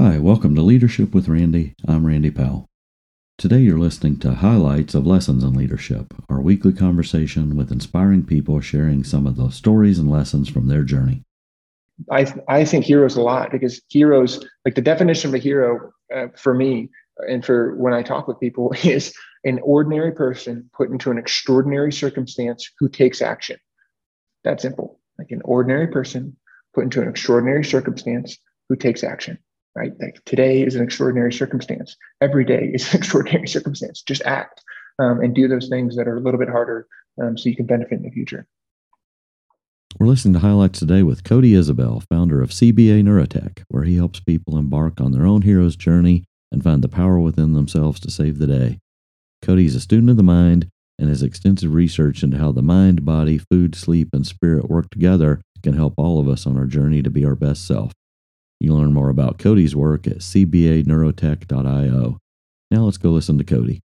Hi, welcome to Leadership with Randy. I'm Randy Powell. Today you're listening to highlights of Lessons in Leadership, our weekly conversation with inspiring people sharing some of the stories and lessons from their journey. I, I think heroes a lot because heroes, like the definition of a hero uh, for me and for when I talk with people, is an ordinary person put into an extraordinary circumstance who takes action. That simple. Like an ordinary person put into an extraordinary circumstance who takes action right? Like today is an extraordinary circumstance. Every day is an extraordinary circumstance. Just act um, and do those things that are a little bit harder um, so you can benefit in the future. We're listening to highlights today with Cody Isabel, founder of CBA Neurotech, where he helps people embark on their own hero's journey and find the power within themselves to save the day. Cody is a student of the mind, and his extensive research into how the mind, body, food, sleep, and spirit work together can help all of us on our journey to be our best self. You learn more about Cody's work at cbaneurotech.io. Now let's go listen to Cody.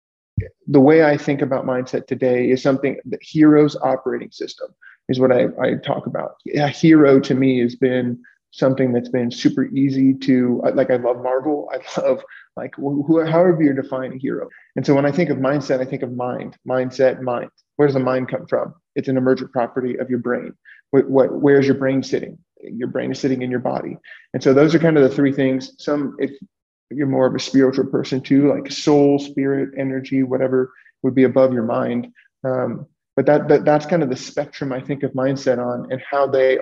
The way I think about mindset today is something the hero's operating system is what I, I talk about. A hero to me has been something that's been super easy to like. I love Marvel. I love like who, however you define a hero. And so when I think of mindset, I think of mind, mindset, mind. Where does the mind come from? It's an emergent property of your brain. What, what where's your brain sitting? Your brain is sitting in your body. And so those are kind of the three things. Some, if you're more of a spiritual person too, like soul, spirit, energy, whatever would be above your mind. Um, but that, that that's kind of the spectrum I think of mindset on and how they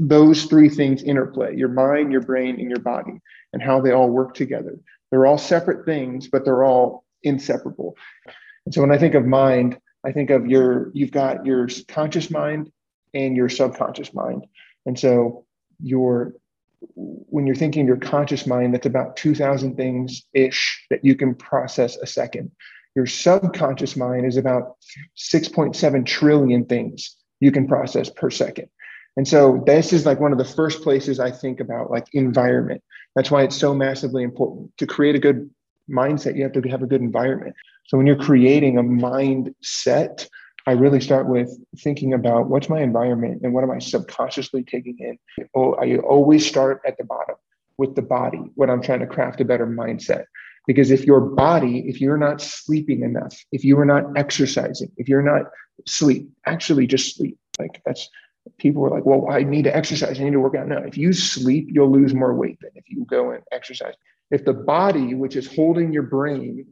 those three things interplay your mind your brain and your body and how they all work together they're all separate things but they're all inseparable and so when i think of mind i think of your you've got your conscious mind and your subconscious mind and so your when you're thinking your conscious mind, that's about 2,000 things ish that you can process a second. Your subconscious mind is about 6.7 trillion things you can process per second. And so this is like one of the first places I think about like environment. That's why it's so massively important to create a good mindset. You have to have a good environment. So when you're creating a mindset, I really start with thinking about what's my environment and what am I subconsciously taking in. Oh, I always start at the bottom with the body when I'm trying to craft a better mindset. Because if your body, if you're not sleeping enough, if you are not exercising, if you're not sleep, actually just sleep. Like that's people were like, well, I need to exercise, I need to work out. No, if you sleep, you'll lose more weight than if you go and exercise. If the body, which is holding your brain,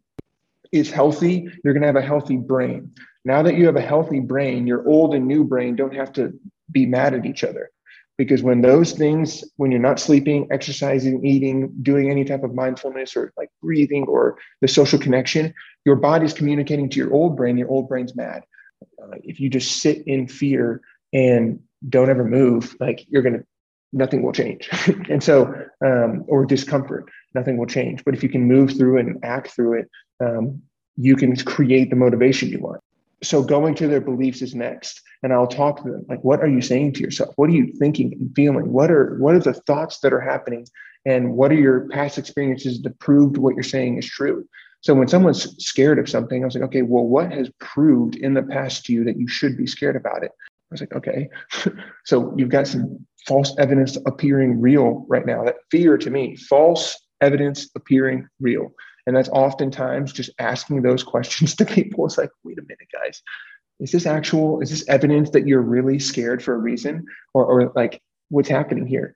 is healthy, you're going to have a healthy brain. Now that you have a healthy brain, your old and new brain don't have to be mad at each other. Because when those things, when you're not sleeping, exercising, eating, doing any type of mindfulness or like breathing or the social connection, your body's communicating to your old brain, your old brain's mad. Uh, if you just sit in fear and don't ever move, like you're going to, nothing will change. and so, um, or discomfort, nothing will change. But if you can move through and act through it, um, you can create the motivation you want. So going to their beliefs is next and i'll talk to them. Like what are you saying to yourself? What are you thinking and feeling? What are what are the thoughts that are happening? And what are your past experiences that proved what you're saying is true? So when someone's scared of something i was like okay well what has proved in the past to you that you should be scared about it i was like okay so you've got some false evidence appearing real right now that fear to me false evidence appearing real and that's oftentimes just asking those questions to people. It's like, wait a minute, guys, is this actual, is this evidence that you're really scared for a reason? Or, or like, what's happening here?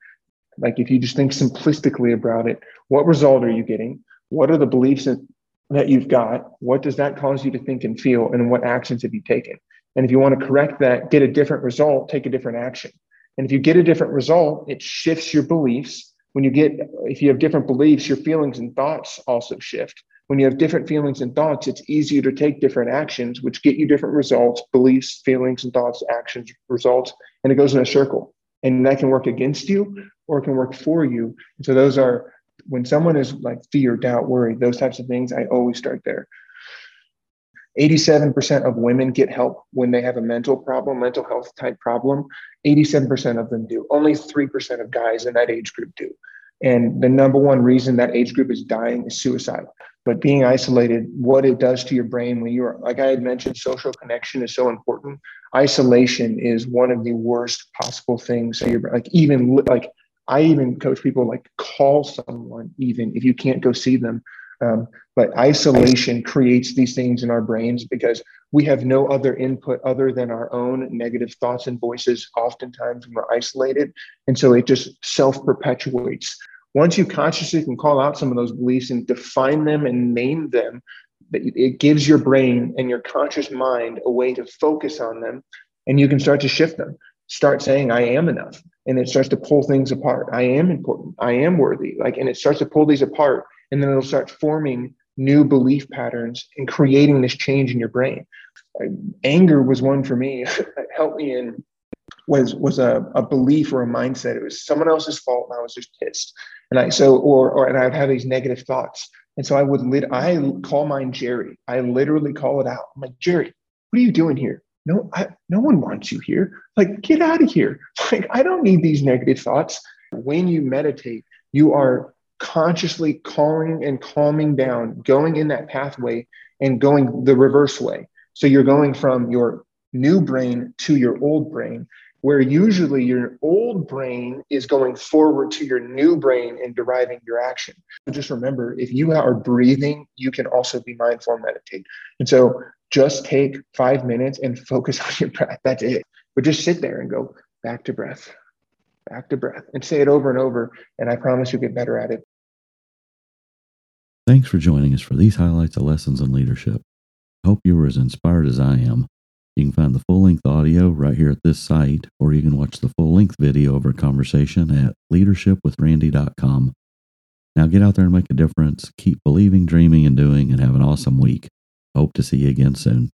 Like, if you just think simplistically about it, what result are you getting? What are the beliefs that, that you've got? What does that cause you to think and feel? And what actions have you taken? And if you want to correct that, get a different result, take a different action. And if you get a different result, it shifts your beliefs. When you get if you have different beliefs your feelings and thoughts also shift. When you have different feelings and thoughts it's easier to take different actions which get you different results beliefs feelings and thoughts actions results and it goes in a circle. And that can work against you or it can work for you. And so those are when someone is like fear doubt worry those types of things i always start there 87% of women get help when they have a mental problem, mental health type problem. 87% of them do. Only 3% of guys in that age group do. And the number one reason that age group is dying is suicide. But being isolated, what it does to your brain when you're, like I had mentioned, social connection is so important. Isolation is one of the worst possible things. So you're like, even like I even coach people like call someone, even if you can't go see them. Um, but isolation creates these things in our brains because we have no other input other than our own negative thoughts and voices, oftentimes when we're isolated. And so it just self perpetuates. Once you consciously can call out some of those beliefs and define them and name them, it gives your brain and your conscious mind a way to focus on them and you can start to shift them. Start saying i am enough. And it starts to pull things apart. I am important. I am worthy. Like and it starts to pull these apart and then it'll start forming new belief patterns and creating this change in your brain. Anger was one for me. Helped me in was was a, a belief or a mindset. It was someone else's fault and i was just pissed. And i so or or and i'd have these negative thoughts. And so i would lit i call mine jerry. I literally call it out. I'm like jerry what are you doing here? No I, no one wants you here. Like get out of here. Like i don't need these negative thoughts. When you meditate you are consciously calling and calming down going in that pathway and going the reverse way so you're going from your new brain to your old brain where usually your old brain is going forward to your new brain and deriving your action. Just remember, if you are breathing, you can also be mindful and meditate. And so just take five minutes and focus on your breath. That's it. But just sit there and go back to breath, back to breath, and say it over and over. And I promise you'll get better at it. Thanks for joining us for these highlights of lessons in leadership. I hope you were as inspired as I am. You can find the full length audio right here at this site, or you can watch the full length video of our conversation at leadershipwithrandy.com. Now get out there and make a difference. Keep believing, dreaming, and doing, and have an awesome week. Hope to see you again soon.